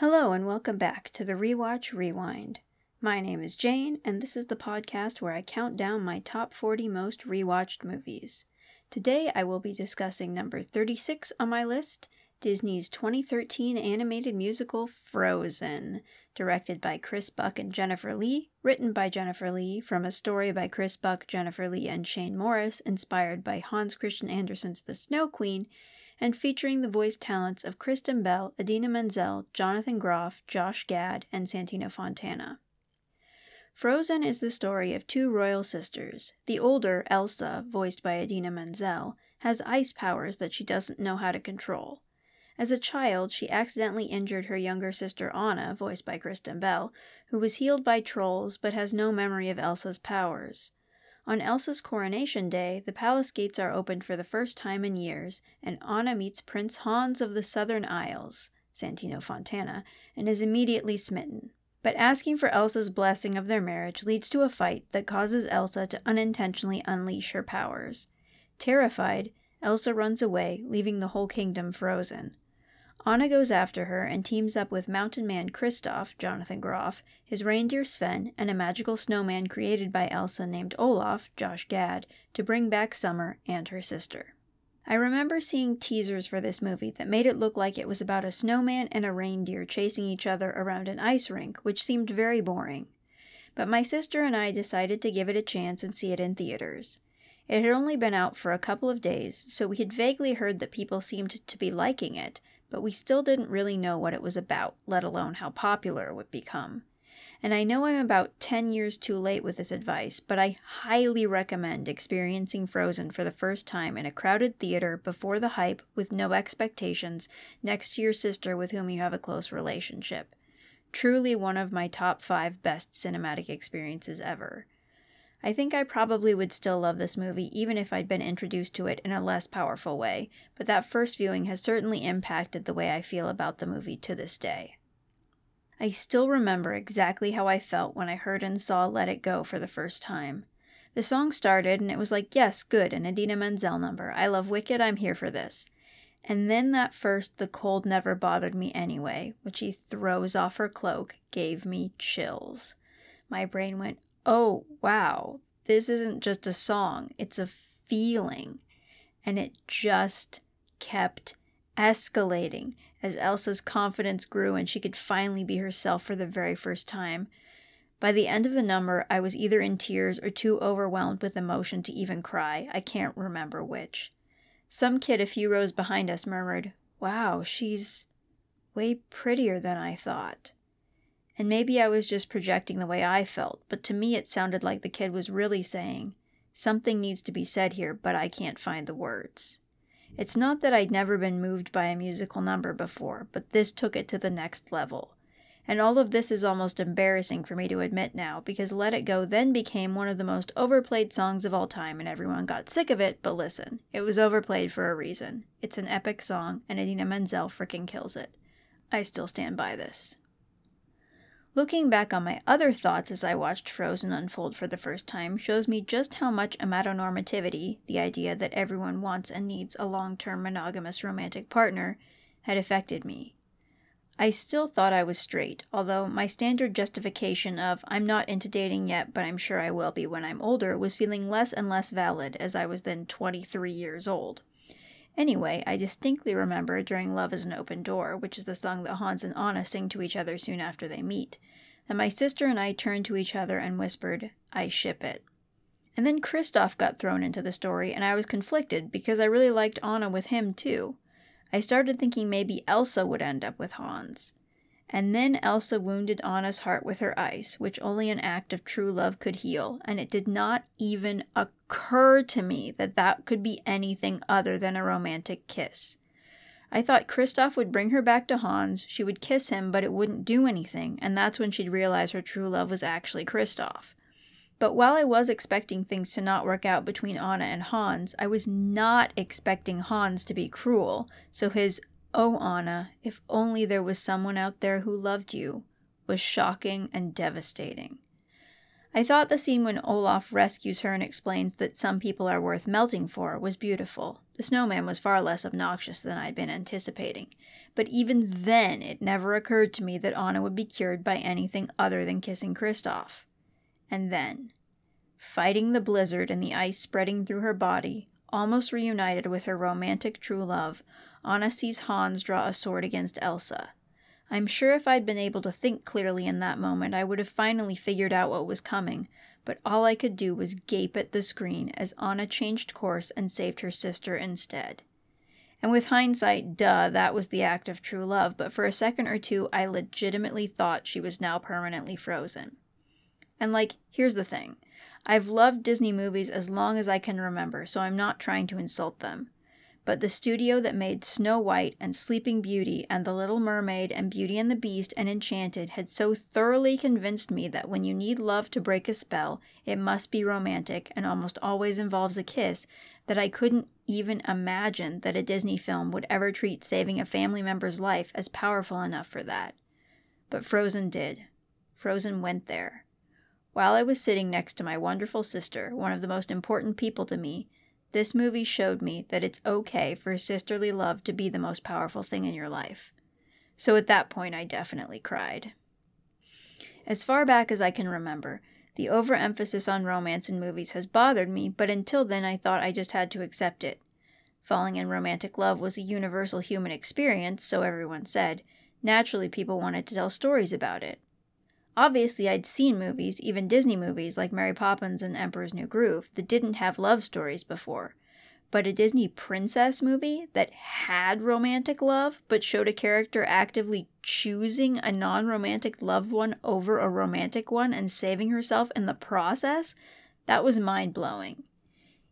Hello, and welcome back to the Rewatch Rewind. My name is Jane, and this is the podcast where I count down my top 40 most rewatched movies. Today I will be discussing number 36 on my list Disney's 2013 animated musical Frozen, directed by Chris Buck and Jennifer Lee, written by Jennifer Lee, from a story by Chris Buck, Jennifer Lee, and Shane Morris, inspired by Hans Christian Andersen's The Snow Queen, and featuring the voice talents of Kristen Bell, Idina Menzel, Jonathan Groff, Josh Gad, and Santino Fontana. Frozen is the story of two royal sisters. The older, Elsa, voiced by Idina Menzel, has ice powers that she doesn't know how to control. As a child, she accidentally injured her younger sister Anna, voiced by Kristen Bell, who was healed by trolls but has no memory of Elsa's powers. On Elsa's coronation day, the palace gates are opened for the first time in years, and Anna meets Prince Hans of the Southern Isles, Santino Fontana, and is immediately smitten. But asking for Elsa's blessing of their marriage leads to a fight that causes Elsa to unintentionally unleash her powers. Terrified, Elsa runs away, leaving the whole kingdom frozen. Anna goes after her and teams up with mountain man Kristoff, Jonathan Groff, his reindeer Sven, and a magical snowman created by Elsa named Olaf, Josh Gad, to bring back Summer and her sister. I remember seeing teasers for this movie that made it look like it was about a snowman and a reindeer chasing each other around an ice rink, which seemed very boring. But my sister and I decided to give it a chance and see it in theaters. It had only been out for a couple of days, so we had vaguely heard that people seemed to be liking it, but we still didn't really know what it was about, let alone how popular it would become. And I know I'm about 10 years too late with this advice, but I highly recommend experiencing Frozen for the first time in a crowded theater before the hype with no expectations next to your sister with whom you have a close relationship. Truly one of my top 5 best cinematic experiences ever. I think I probably would still love this movie even if I'd been introduced to it in a less powerful way, but that first viewing has certainly impacted the way I feel about the movie to this day. I still remember exactly how I felt when I heard and saw Let It Go for the first time. The song started and it was like, yes, good, an Idina Menzel number. I love Wicked, I'm here for this. And then that first, the cold never bothered me anyway, which he throws off her cloak, gave me chills. My brain went, oh, wow, this isn't just a song, it's a feeling. And it just kept escalating as Elsa's confidence grew and she could finally be herself for the very first time. By the end of the number, I was either in tears or too overwhelmed with emotion to even cry. I can't remember which. Some kid a few rows behind us murmured, Wow, she's way prettier than I thought. And maybe I was just projecting the way I felt, but to me it sounded like the kid was really saying, Something needs to be said here, but I can't find the words. It's not that I'd never been moved by a musical number before, but this took it to the next level. And all of this is almost embarrassing for me to admit now, because Let It Go then became one of the most overplayed songs of all time, and everyone got sick of it, but listen, it was overplayed for a reason. It's an epic song, and Idina Menzel fricking kills it. I still stand by this. Looking back on my other thoughts as I watched Frozen unfold for the first time shows me just how much amatonormativity, the idea that everyone wants and needs a long term monogamous romantic partner, had affected me. I still thought I was straight, although my standard justification of I'm not into dating yet, but I'm sure I will be when I'm older was feeling less and less valid as I was then 23 years old. Anyway, I distinctly remember during Love is an Open Door, which is the song that Hans and Anna sing to each other soon after they meet, that my sister and I turned to each other and whispered, I ship it. And then Kristoff got thrown into the story, and I was conflicted because I really liked Anna with him too. I started thinking maybe Elsa would end up with Hans. And then Elsa wounded Anna's heart with her ice, which only an act of true love could heal, and it did not even occur to me that that could be anything other than a romantic kiss. I thought Kristoff would bring her back to Hans, she would kiss him, but it wouldn't do anything, and that's when she'd realize her true love was actually Kristoff. But while I was expecting things to not work out between Anna and Hans, I was not expecting Hans to be cruel, so his Oh, Anna, if only there was someone out there who loved you, was shocking and devastating. I thought the scene when Olaf rescues her and explains that some people are worth melting for was beautiful. The snowman was far less obnoxious than I'd been anticipating, but even then it never occurred to me that Anna would be cured by anything other than kissing Kristoff. And then, fighting the blizzard and the ice spreading through her body, almost reunited with her romantic true love, Anna sees Hans draw a sword against Elsa. I'm sure if I'd been able to think clearly in that moment, I would have finally figured out what was coming, but all I could do was gape at the screen as Anna changed course and saved her sister instead. And with hindsight, duh, that was the act of true love, but for a second or two, I legitimately thought she was now permanently frozen. And like, here's the thing I've loved Disney movies as long as I can remember, so I'm not trying to insult them. But the studio that made Snow White and Sleeping Beauty and The Little Mermaid and Beauty and the Beast and Enchanted had so thoroughly convinced me that when you need love to break a spell, it must be romantic and almost always involves a kiss that I couldn't even imagine that a Disney film would ever treat saving a family member's life as powerful enough for that. But Frozen did. Frozen went there. While I was sitting next to my wonderful sister, one of the most important people to me, this movie showed me that it's okay for sisterly love to be the most powerful thing in your life. So at that point, I definitely cried. As far back as I can remember, the overemphasis on romance in movies has bothered me, but until then I thought I just had to accept it. Falling in romantic love was a universal human experience, so everyone said. Naturally, people wanted to tell stories about it. Obviously, I'd seen movies, even Disney movies like Mary Poppins and Emperor's New Groove, that didn't have love stories before. But a Disney princess movie that had romantic love, but showed a character actively choosing a non romantic loved one over a romantic one and saving herself in the process, that was mind blowing.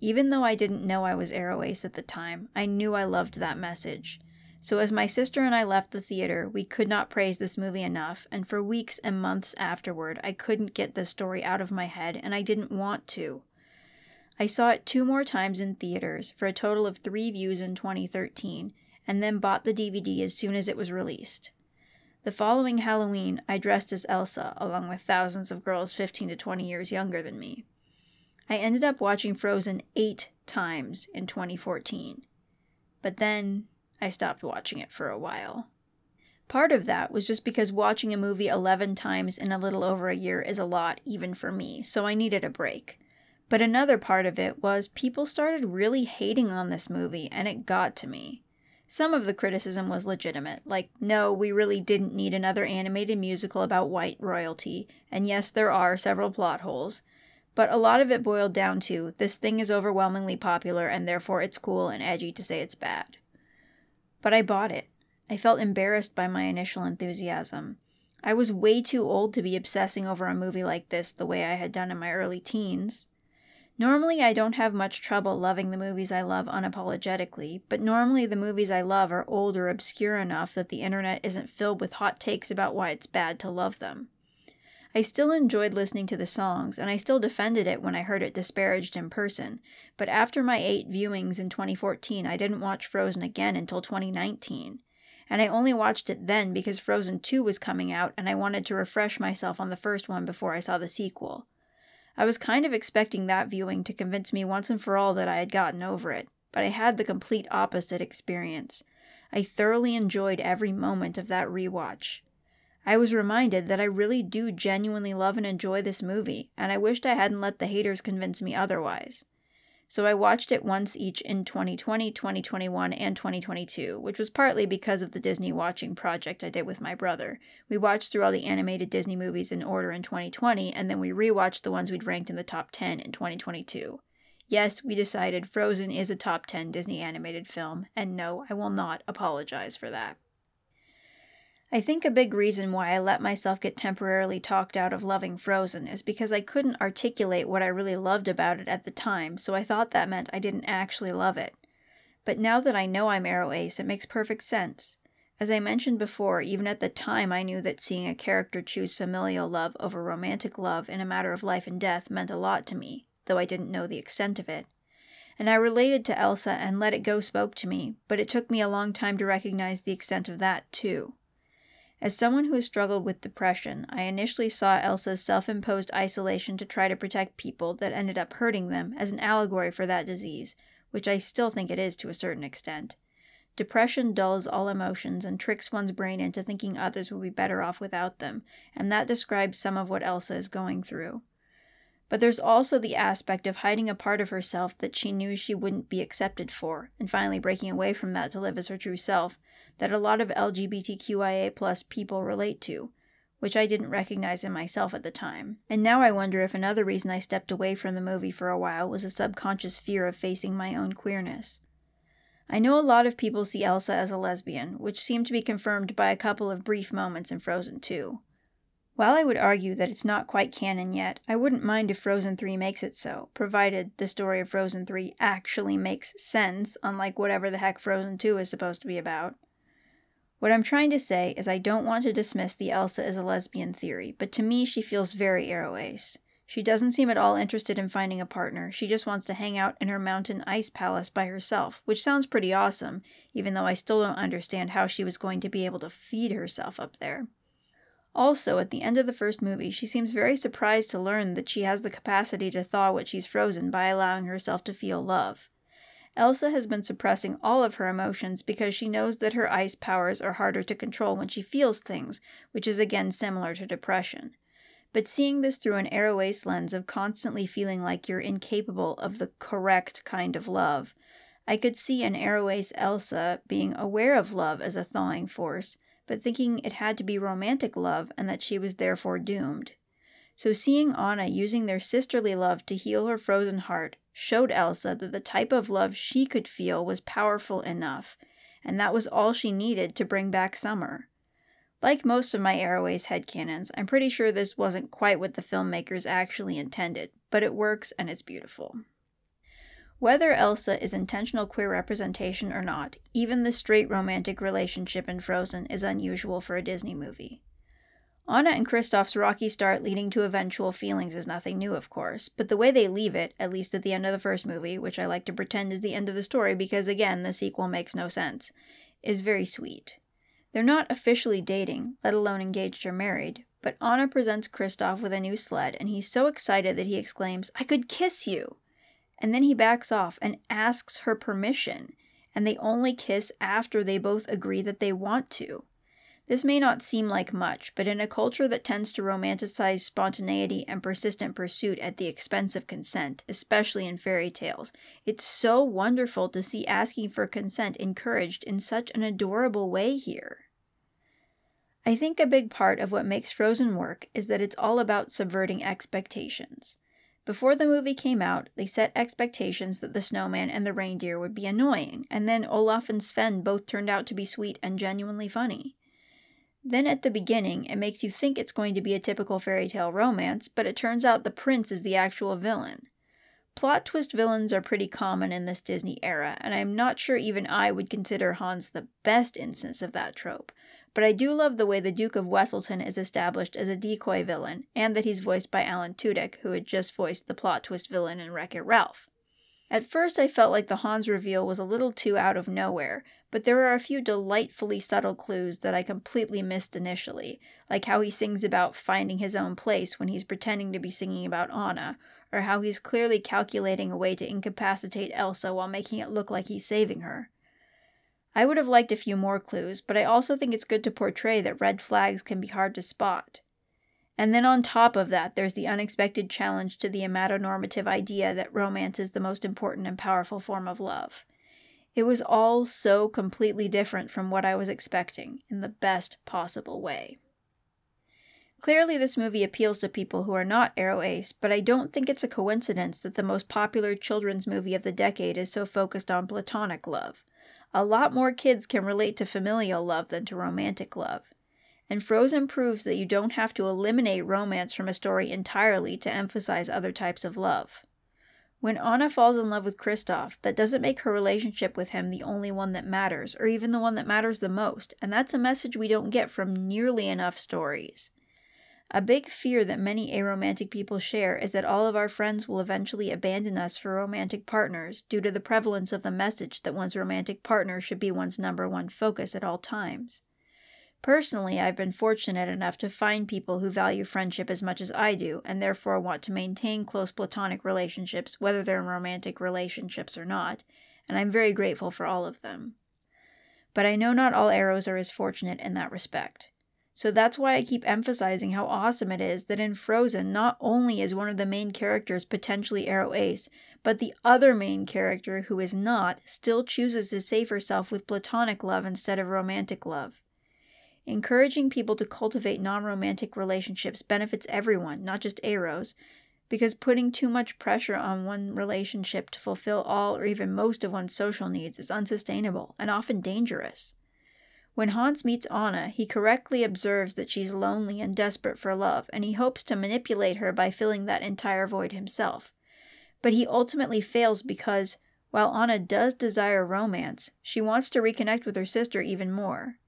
Even though I didn't know I was Ace at the time, I knew I loved that message. So, as my sister and I left the theater, we could not praise this movie enough, and for weeks and months afterward, I couldn't get the story out of my head, and I didn't want to. I saw it two more times in theaters, for a total of three views in 2013, and then bought the DVD as soon as it was released. The following Halloween, I dressed as Elsa, along with thousands of girls 15 to 20 years younger than me. I ended up watching Frozen eight times in 2014. But then I stopped watching it for a while. Part of that was just because watching a movie 11 times in a little over a year is a lot, even for me, so I needed a break. But another part of it was people started really hating on this movie, and it got to me. Some of the criticism was legitimate, like, no, we really didn't need another animated musical about white royalty, and yes, there are several plot holes. But a lot of it boiled down to this thing is overwhelmingly popular, and therefore it's cool and edgy to say it's bad. But I bought it. I felt embarrassed by my initial enthusiasm. I was way too old to be obsessing over a movie like this the way I had done in my early teens. Normally, I don't have much trouble loving the movies I love unapologetically, but normally the movies I love are old or obscure enough that the internet isn't filled with hot takes about why it's bad to love them. I still enjoyed listening to the songs, and I still defended it when I heard it disparaged in person, but after my eight viewings in 2014, I didn't watch Frozen again until 2019. And I only watched it then because Frozen 2 was coming out and I wanted to refresh myself on the first one before I saw the sequel. I was kind of expecting that viewing to convince me once and for all that I had gotten over it, but I had the complete opposite experience. I thoroughly enjoyed every moment of that rewatch. I was reminded that I really do genuinely love and enjoy this movie, and I wished I hadn't let the haters convince me otherwise. So I watched it once each in 2020, 2021, and 2022, which was partly because of the Disney watching project I did with my brother. We watched through all the animated Disney movies in order in 2020, and then we rewatched the ones we'd ranked in the top 10 in 2022. Yes, we decided Frozen is a top 10 Disney animated film, and no, I will not apologize for that. I think a big reason why I let myself get temporarily talked out of loving Frozen is because I couldn't articulate what I really loved about it at the time, so I thought that meant I didn't actually love it. But now that I know I'm Aroace, it makes perfect sense. As I mentioned before, even at the time I knew that seeing a character choose familial love over romantic love in a matter of life and death meant a lot to me, though I didn't know the extent of it. And I related to Elsa and Let It Go spoke to me, but it took me a long time to recognize the extent of that, too. As someone who has struggled with depression, I initially saw Elsa's self imposed isolation to try to protect people that ended up hurting them as an allegory for that disease, which I still think it is to a certain extent. Depression dulls all emotions and tricks one's brain into thinking others will be better off without them, and that describes some of what Elsa is going through. But there's also the aspect of hiding a part of herself that she knew she wouldn't be accepted for, and finally breaking away from that to live as her true self, that a lot of LGBTQIA plus people relate to, which I didn't recognize in myself at the time. And now I wonder if another reason I stepped away from the movie for a while was a subconscious fear of facing my own queerness. I know a lot of people see Elsa as a lesbian, which seemed to be confirmed by a couple of brief moments in Frozen 2. While I would argue that it's not quite canon yet, I wouldn't mind if Frozen 3 makes it so, provided the story of Frozen 3 actually makes sense, unlike whatever the heck Frozen 2 is supposed to be about. What I'm trying to say is I don't want to dismiss the Elsa as a lesbian theory, but to me she feels very Ace. She doesn't seem at all interested in finding a partner, she just wants to hang out in her mountain ice palace by herself, which sounds pretty awesome, even though I still don't understand how she was going to be able to feed herself up there. Also, at the end of the first movie, she seems very surprised to learn that she has the capacity to thaw what she's frozen by allowing herself to feel love. Elsa has been suppressing all of her emotions because she knows that her ice powers are harder to control when she feels things, which is again similar to depression. But seeing this through an Ace lens of constantly feeling like you're incapable of the correct kind of love, I could see an Ace Elsa being aware of love as a thawing force, but thinking it had to be romantic love and that she was therefore doomed. So seeing Anna using their sisterly love to heal her frozen heart showed Elsa that the type of love she could feel was powerful enough, and that was all she needed to bring back summer. Like most of my Aroace headcanons, I'm pretty sure this wasn't quite what the filmmakers actually intended, but it works and it's beautiful. Whether Elsa is intentional queer representation or not, even the straight romantic relationship in Frozen is unusual for a Disney movie. Anna and Kristoff's rocky start leading to eventual feelings is nothing new, of course, but the way they leave it, at least at the end of the first movie, which I like to pretend is the end of the story because, again, the sequel makes no sense, is very sweet. They're not officially dating, let alone engaged or married, but Anna presents Kristoff with a new sled, and he's so excited that he exclaims, I could kiss you! And then he backs off and asks her permission, and they only kiss after they both agree that they want to. This may not seem like much, but in a culture that tends to romanticize spontaneity and persistent pursuit at the expense of consent, especially in fairy tales, it's so wonderful to see asking for consent encouraged in such an adorable way here. I think a big part of what makes Frozen work is that it's all about subverting expectations. Before the movie came out, they set expectations that the snowman and the reindeer would be annoying, and then Olaf and Sven both turned out to be sweet and genuinely funny. Then at the beginning, it makes you think it's going to be a typical fairy tale romance, but it turns out the prince is the actual villain. Plot twist villains are pretty common in this Disney era, and I'm not sure even I would consider Hans the best instance of that trope. But I do love the way the Duke of Weselton is established as a decoy villain, and that he's voiced by Alan Tudyk, who had just voiced the plot twist villain in Wreck It Ralph. At first, I felt like the Hans reveal was a little too out of nowhere, but there are a few delightfully subtle clues that I completely missed initially, like how he sings about finding his own place when he's pretending to be singing about Anna, or how he's clearly calculating a way to incapacitate Elsa while making it look like he's saving her. I would have liked a few more clues, but I also think it's good to portray that red flags can be hard to spot. And then on top of that, there's the unexpected challenge to the amatonormative idea that romance is the most important and powerful form of love. It was all so completely different from what I was expecting, in the best possible way. Clearly, this movie appeals to people who are not Aroace, but I don't think it's a coincidence that the most popular children's movie of the decade is so focused on platonic love. A lot more kids can relate to familial love than to romantic love. And Frozen proves that you don't have to eliminate romance from a story entirely to emphasize other types of love. When Anna falls in love with Kristoff, that doesn't make her relationship with him the only one that matters, or even the one that matters the most, and that's a message we don't get from nearly enough stories. A big fear that many aromantic people share is that all of our friends will eventually abandon us for romantic partners due to the prevalence of the message that one's romantic partner should be one's number one focus at all times. Personally, I've been fortunate enough to find people who value friendship as much as I do, and therefore want to maintain close platonic relationships, whether they're romantic relationships or not, and I'm very grateful for all of them. but I know not all aros are as fortunate in that respect. So that's why I keep emphasizing how awesome it is that in Frozen, not only is one of the main characters potentially Aroace, but the other main character, who is not, still chooses to save herself with platonic love instead of romantic love. Encouraging people to cultivate non romantic relationships benefits everyone, not just aros, because putting too much pressure on one relationship to fulfill all or even most of one's social needs is unsustainable and often dangerous. When Hans meets Anna, he correctly observes that she's lonely and desperate for love, and he hopes to manipulate her by filling that entire void himself. But he ultimately fails because, while Anna does desire romance, she wants to reconnect with her sister even more.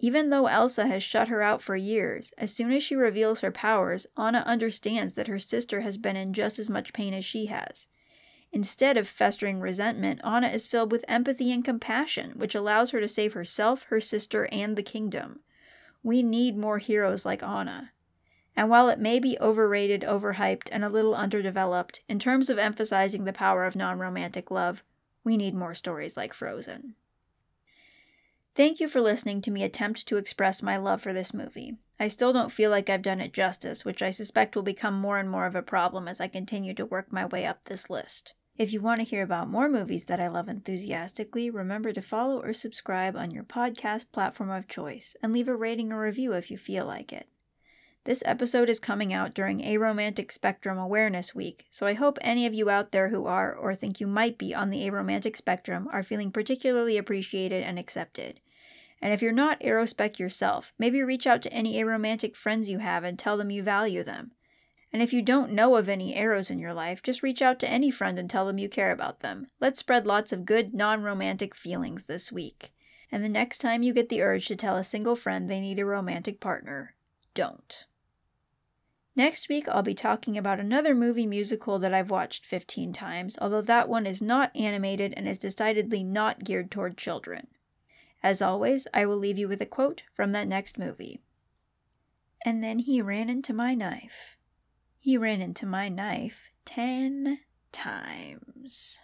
Even though Elsa has shut her out for years, as soon as she reveals her powers, Anna understands that her sister has been in just as much pain as she has. Instead of festering resentment, Anna is filled with empathy and compassion, which allows her to save herself, her sister, and the kingdom. We need more heroes like Anna. And while it may be overrated, overhyped, and a little underdeveloped, in terms of emphasizing the power of non romantic love, we need more stories like Frozen. Thank you for listening to me attempt to express my love for this movie. I still don't feel like I've done it justice, which I suspect will become more and more of a problem as I continue to work my way up this list. If you want to hear about more movies that I love enthusiastically, remember to follow or subscribe on your podcast platform of choice and leave a rating or review if you feel like it. This episode is coming out during Aromantic Spectrum Awareness Week, so I hope any of you out there who are or think you might be on the aromantic spectrum are feeling particularly appreciated and accepted. And if you're not arospec yourself, maybe reach out to any aromantic friends you have and tell them you value them. And if you don't know of any aros in your life, just reach out to any friend and tell them you care about them. Let's spread lots of good, non romantic feelings this week. And the next time you get the urge to tell a single friend they need a romantic partner, don't. Next week, I'll be talking about another movie musical that I've watched 15 times, although that one is not animated and is decidedly not geared toward children. As always, I will leave you with a quote from that next movie. And then he ran into my knife. He ran into my knife ten times.